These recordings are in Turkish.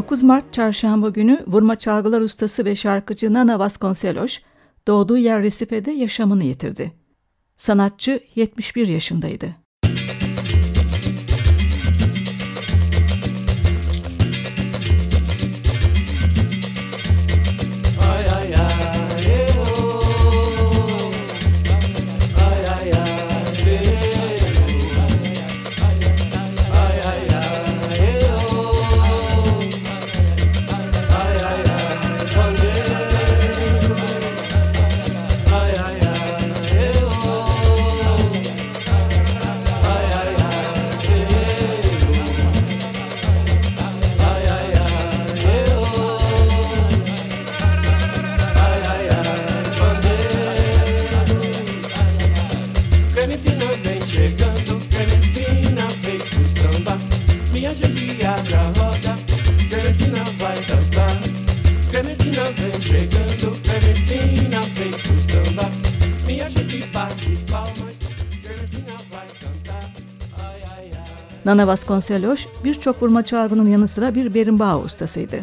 9 Mart çarşamba günü vurma çalgılar ustası ve şarkıcı Nana Vasconcelos doğduğu yer Resife'de yaşamını yitirdi. Sanatçı 71 yaşındaydı. Nana Vasconcelos birçok vurma çalgının yanı sıra bir berimbau ustasıydı.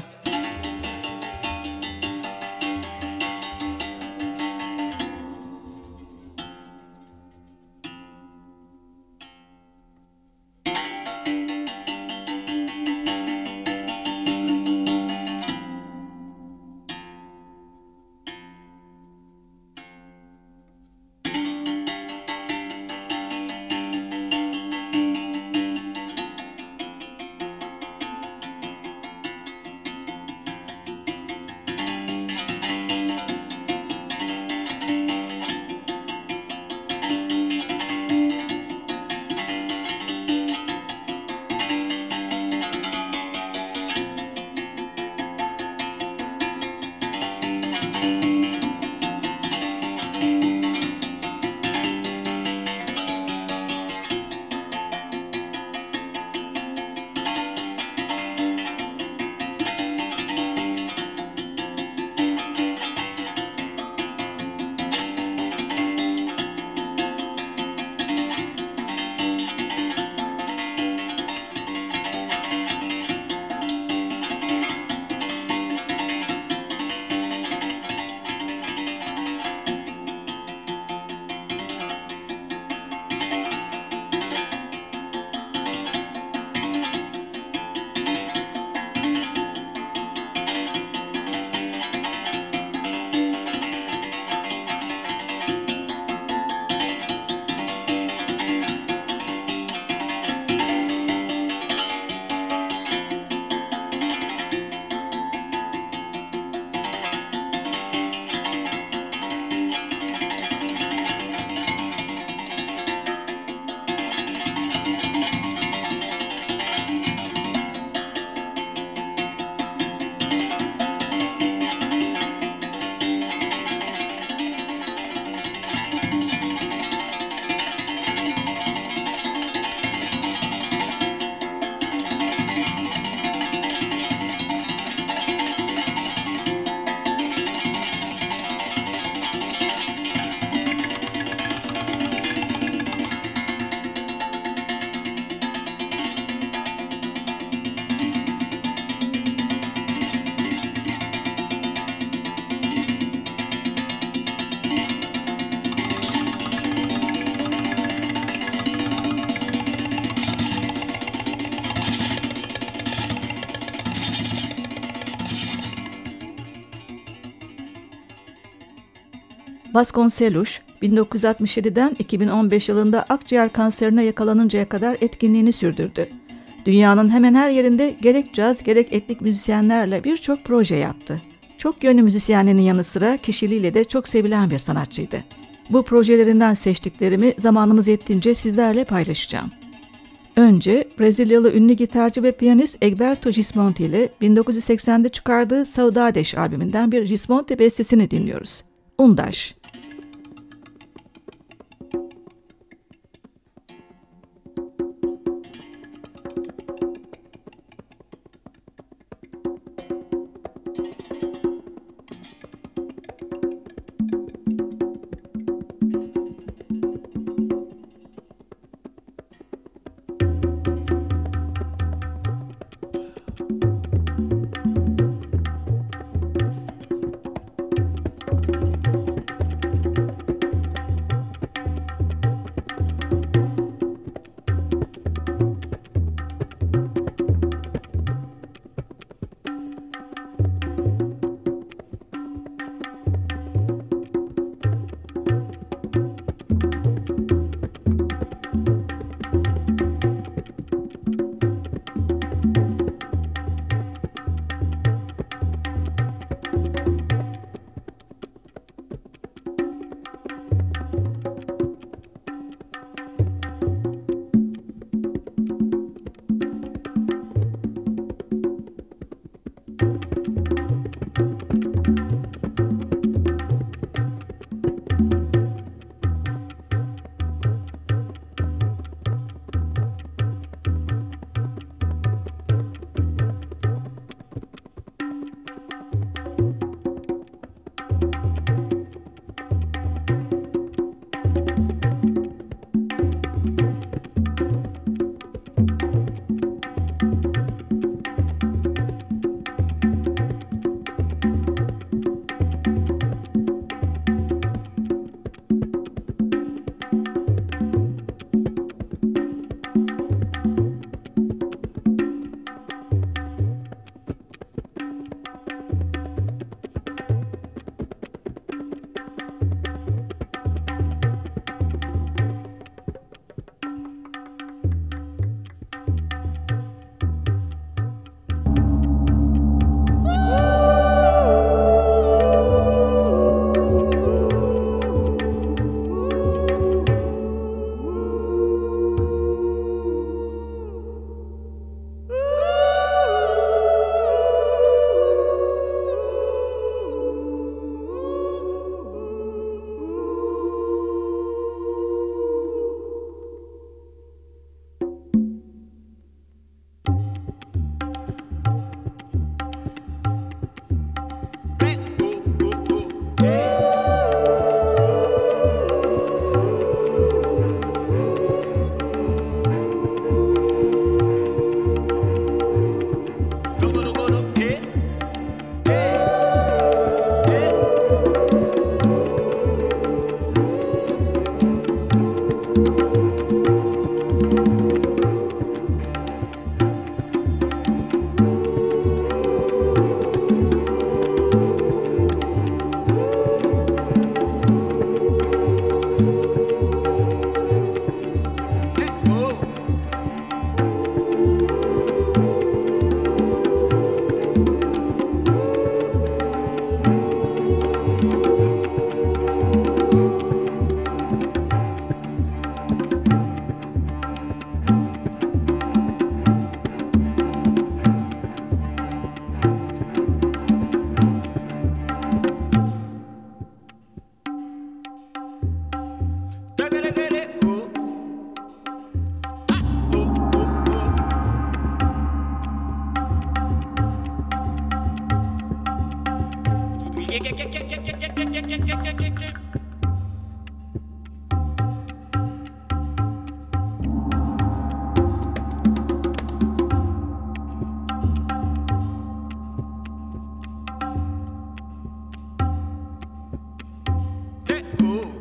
Vasconcelos 1967'den 2015 yılında akciğer kanserine yakalanıncaya kadar etkinliğini sürdürdü. Dünyanın hemen her yerinde gerek caz gerek etnik müzisyenlerle birçok proje yaptı. Çok yönlü müzisyenliğinin yanı sıra kişiliğiyle de çok sevilen bir sanatçıydı. Bu projelerinden seçtiklerimi zamanımız yettiğince sizlerle paylaşacağım. Önce Brezilyalı ünlü gitarcı ve piyanist Egberto Gismonti ile 1980'de çıkardığı Saudades albümünden bir Gismonti bestesini dinliyoruz. Undaş. Ooh.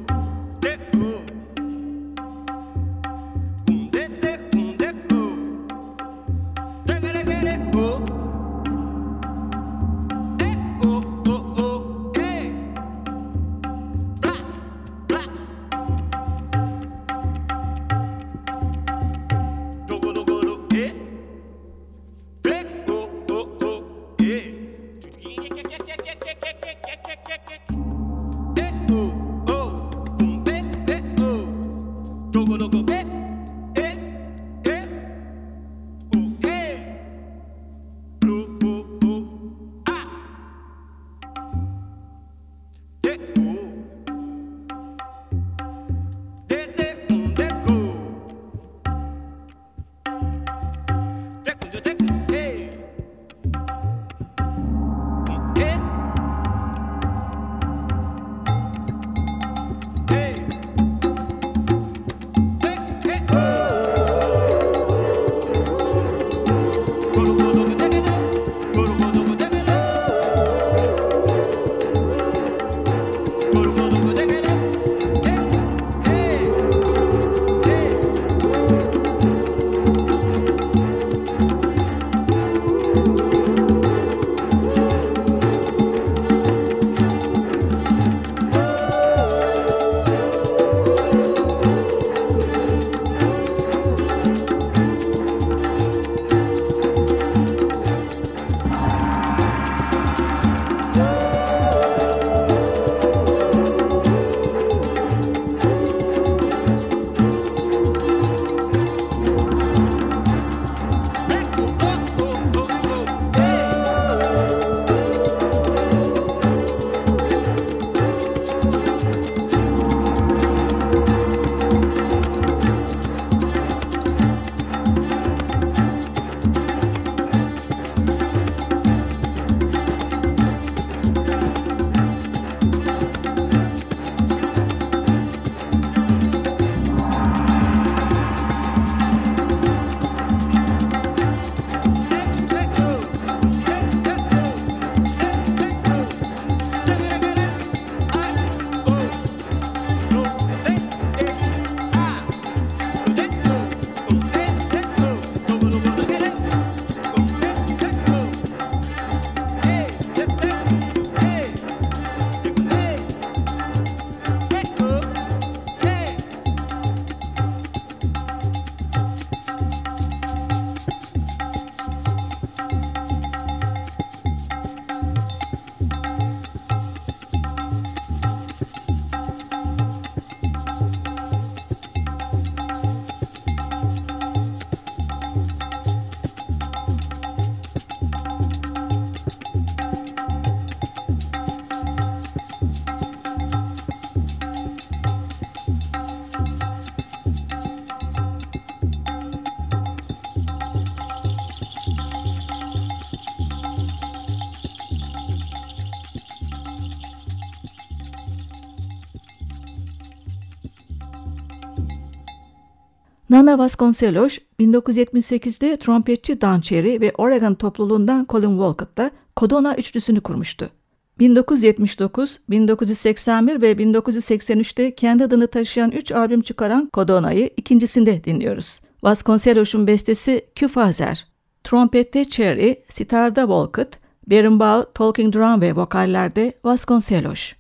Nana Vasconcelos 1978'de trompetçi Dan Cherry ve Oregon topluluğundan Colin Walcott'la Kodona üçlüsünü kurmuştu. 1979, 1981 ve 1983'te kendi adını taşıyan 3 albüm çıkaran Kodona'yı ikincisinde dinliyoruz. Vasconcelos'un bestesi Küfazer. Trompette Cherry, sitarda Walcott, berimbau, talking drum ve vokallerde Vasconcelos.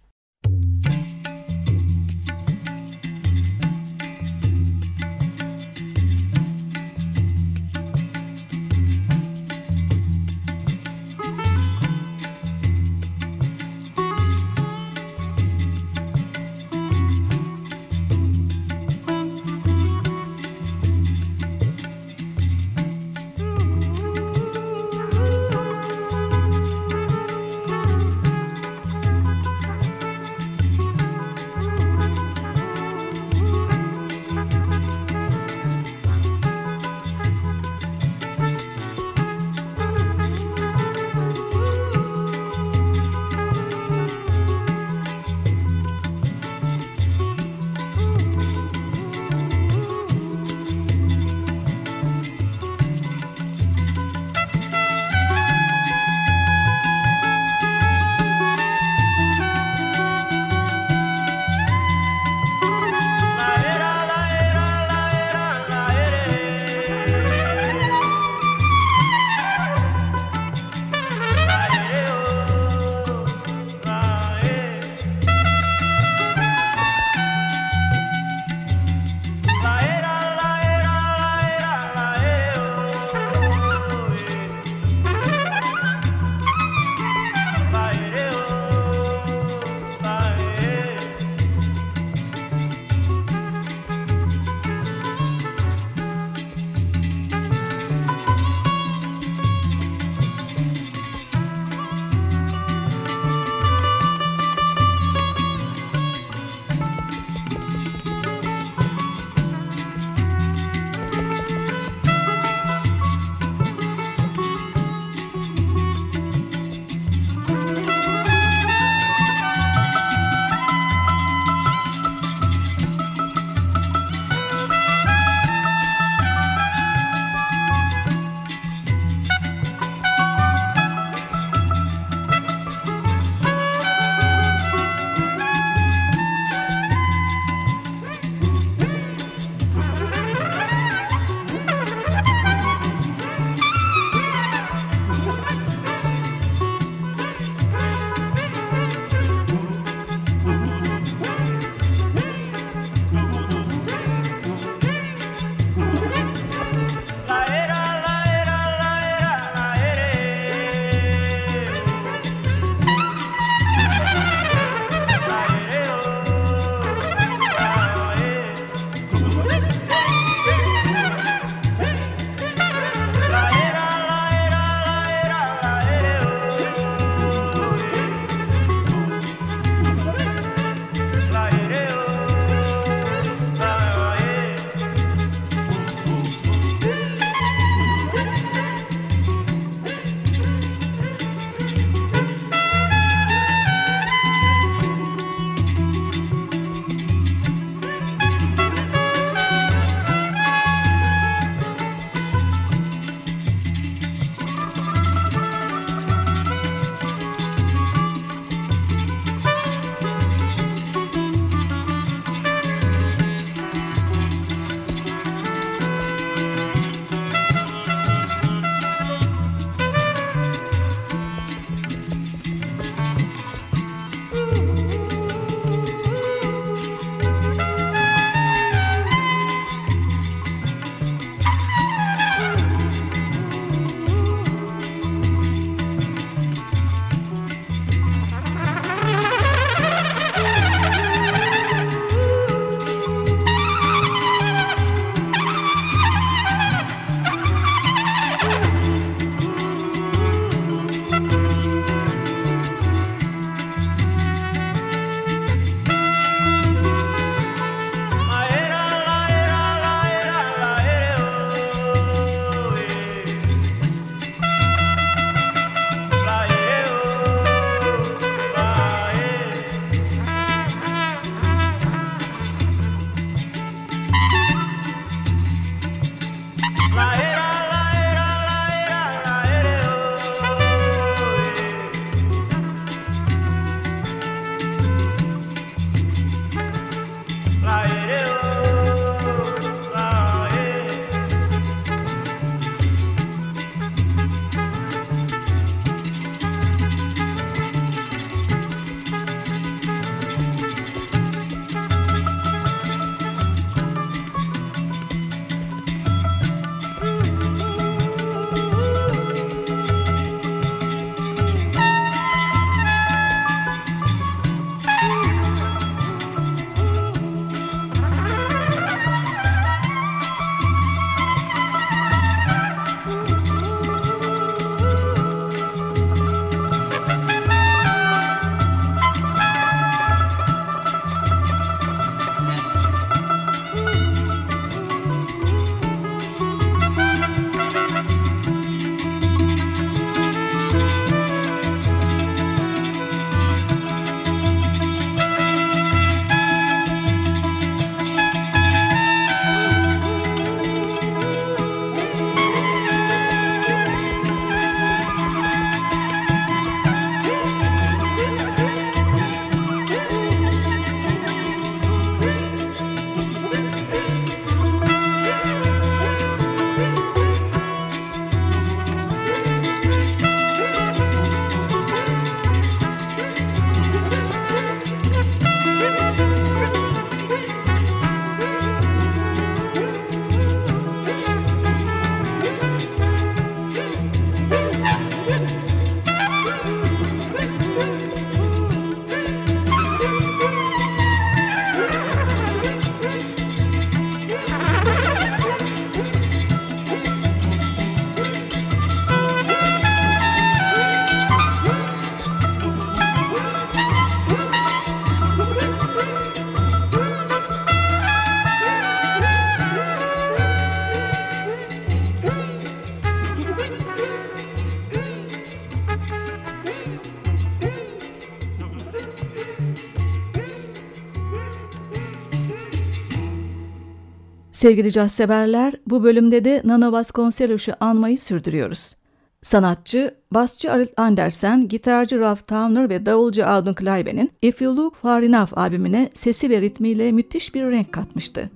Sevgili caz severler, bu bölümde de Nana Vasconcelos'u anmayı sürdürüyoruz. Sanatçı, basçı Arnold Andersen, gitarcı Ralph Towner ve davulcu Alden Kleiben'in If You Look Far Enough albümüne sesi ve ritmiyle müthiş bir renk katmıştı.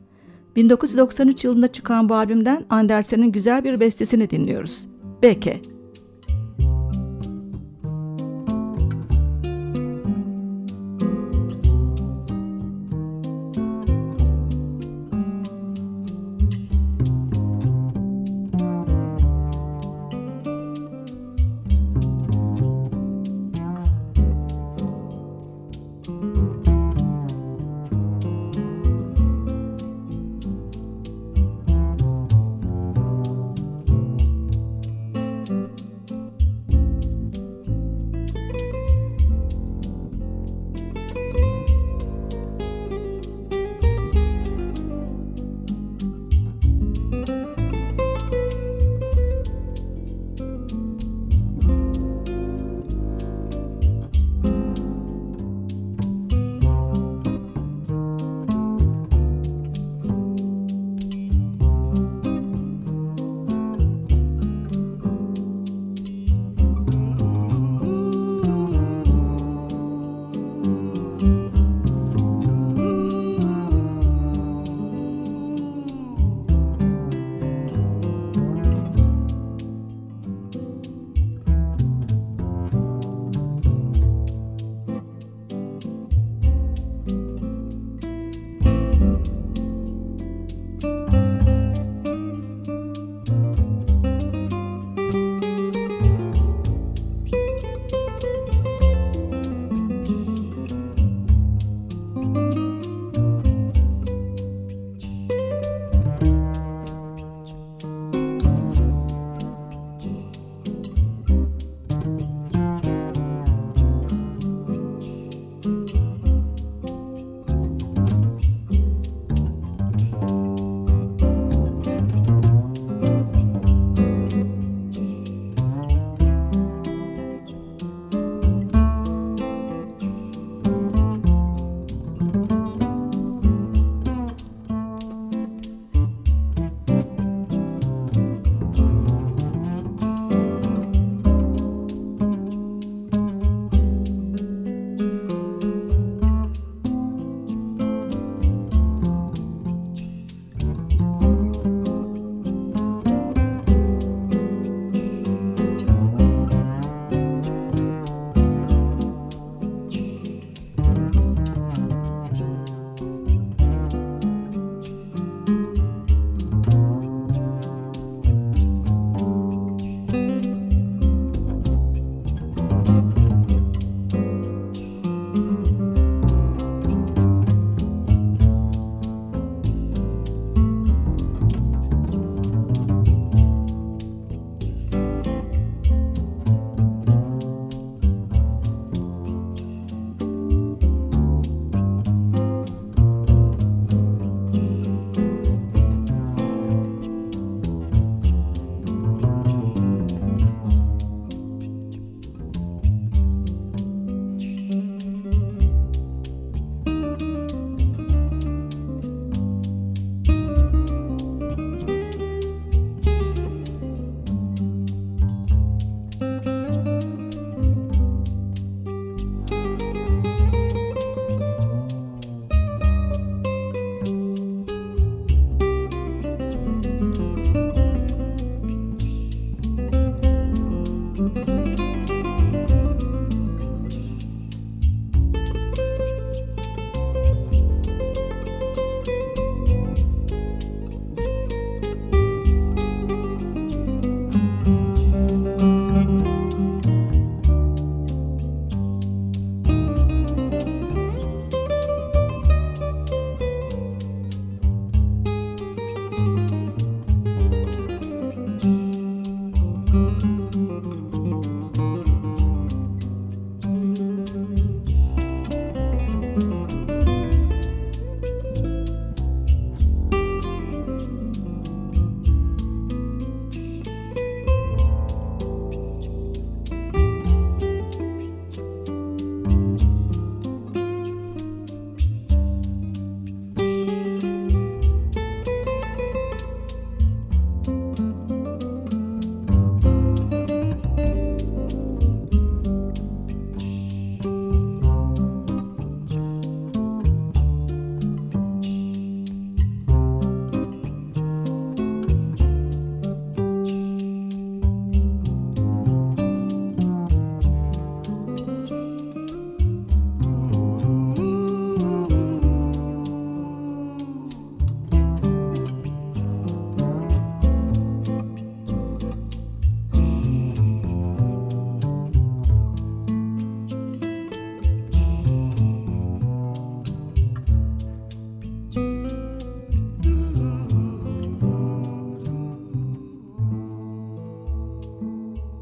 1993 yılında çıkan bu albümden Andersen'in güzel bir bestesini dinliyoruz. Beke.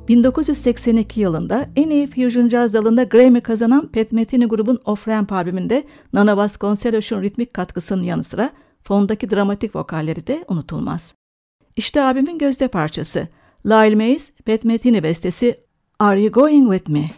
1982 yılında en iyi Fusion Jazz dalında Grammy kazanan Pat Metheny grubun Off Ramp albümünde Nana Vasconcelos'un ritmik katkısının yanı sıra fondaki dramatik vokalleri de unutulmaz. İşte albümün gözde parçası. Lyle Mays, Pat Metheny bestesi Are You Going With Me?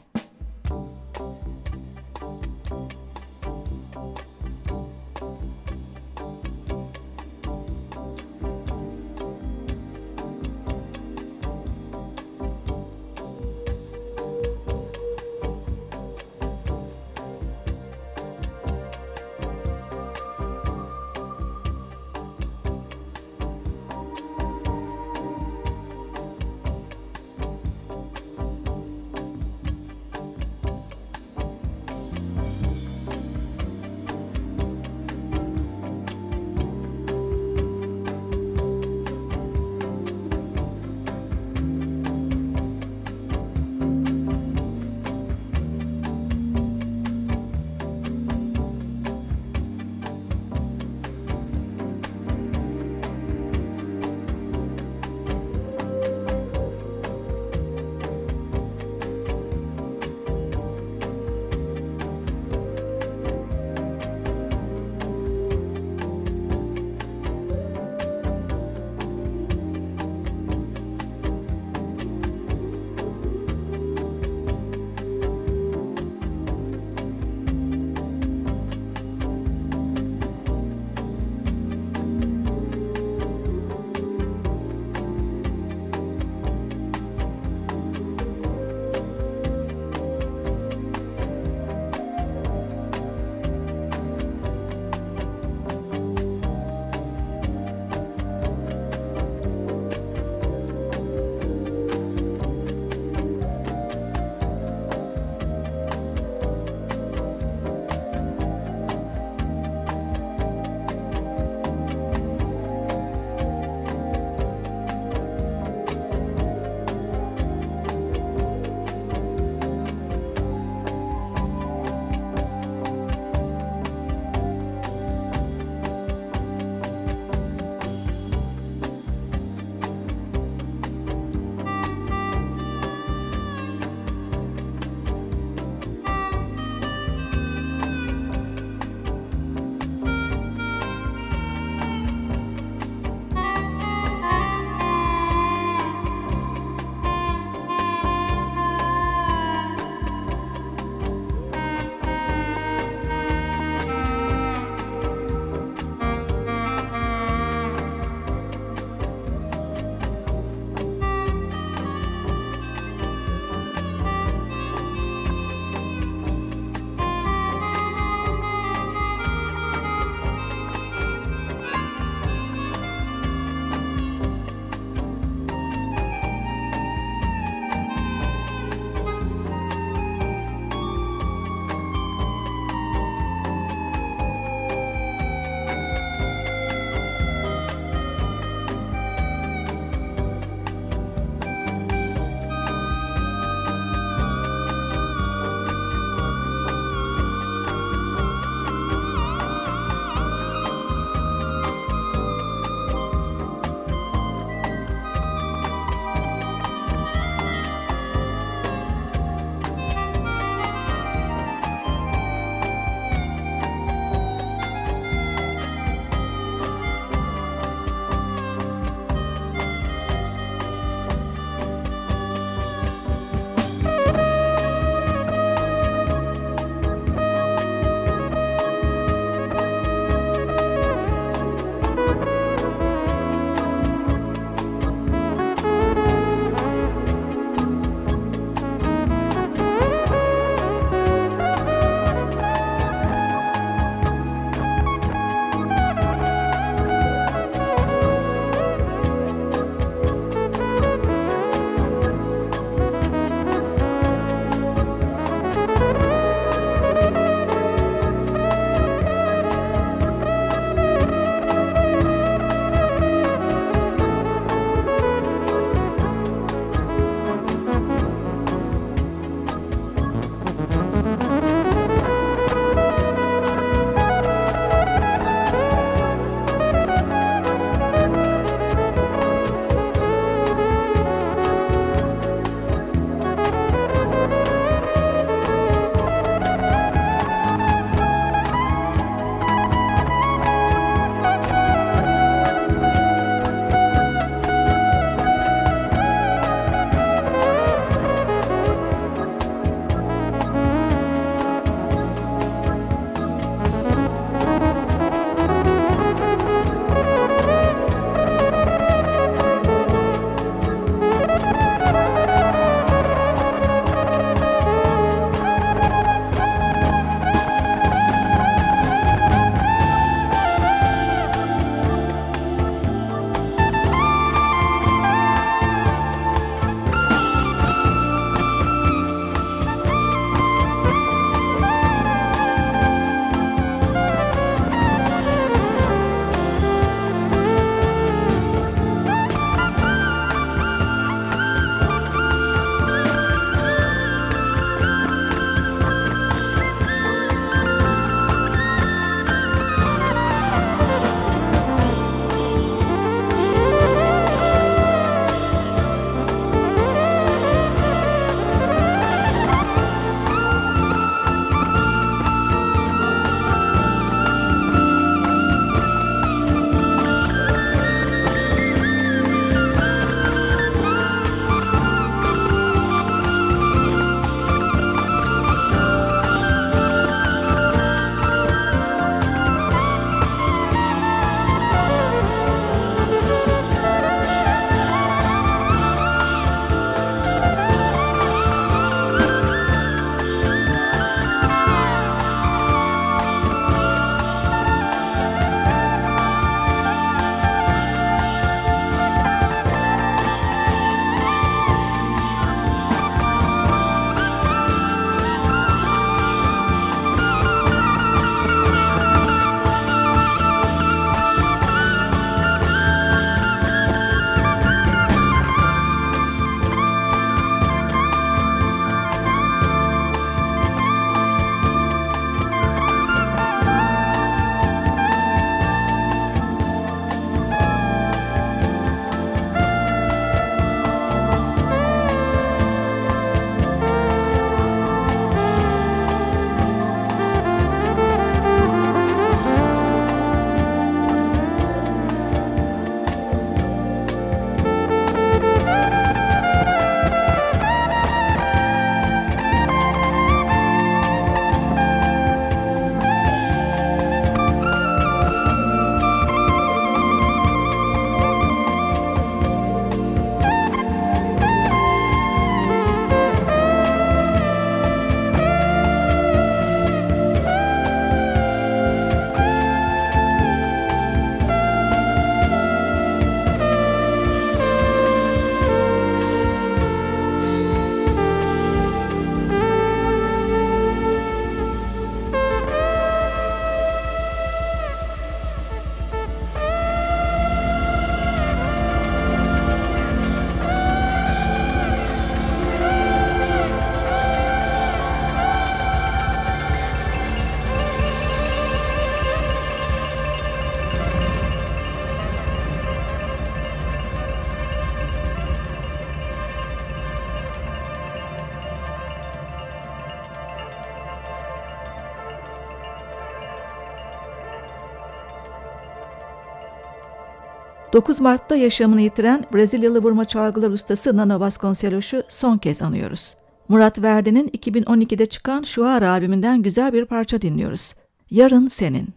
9 Mart'ta yaşamını yitiren Brezilyalı vurma çalgılar ustası Nana Vasconcelos'u son kez anıyoruz. Murat Verdi'nin 2012'de çıkan Şuar albümünden güzel bir parça dinliyoruz. Yarın Senin.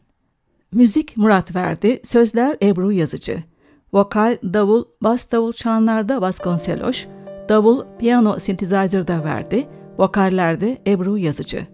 Müzik Murat Verdi, sözler Ebru Yazıcı. Vokal, davul, bas davul çanlarda Vasconcelos, davul, piyano synthesizer'da Verdi, vokallerde Ebru Yazıcı.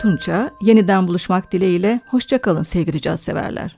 Tunça. Yeniden buluşmak dileğiyle. Hoşçakalın sevgili caz severler.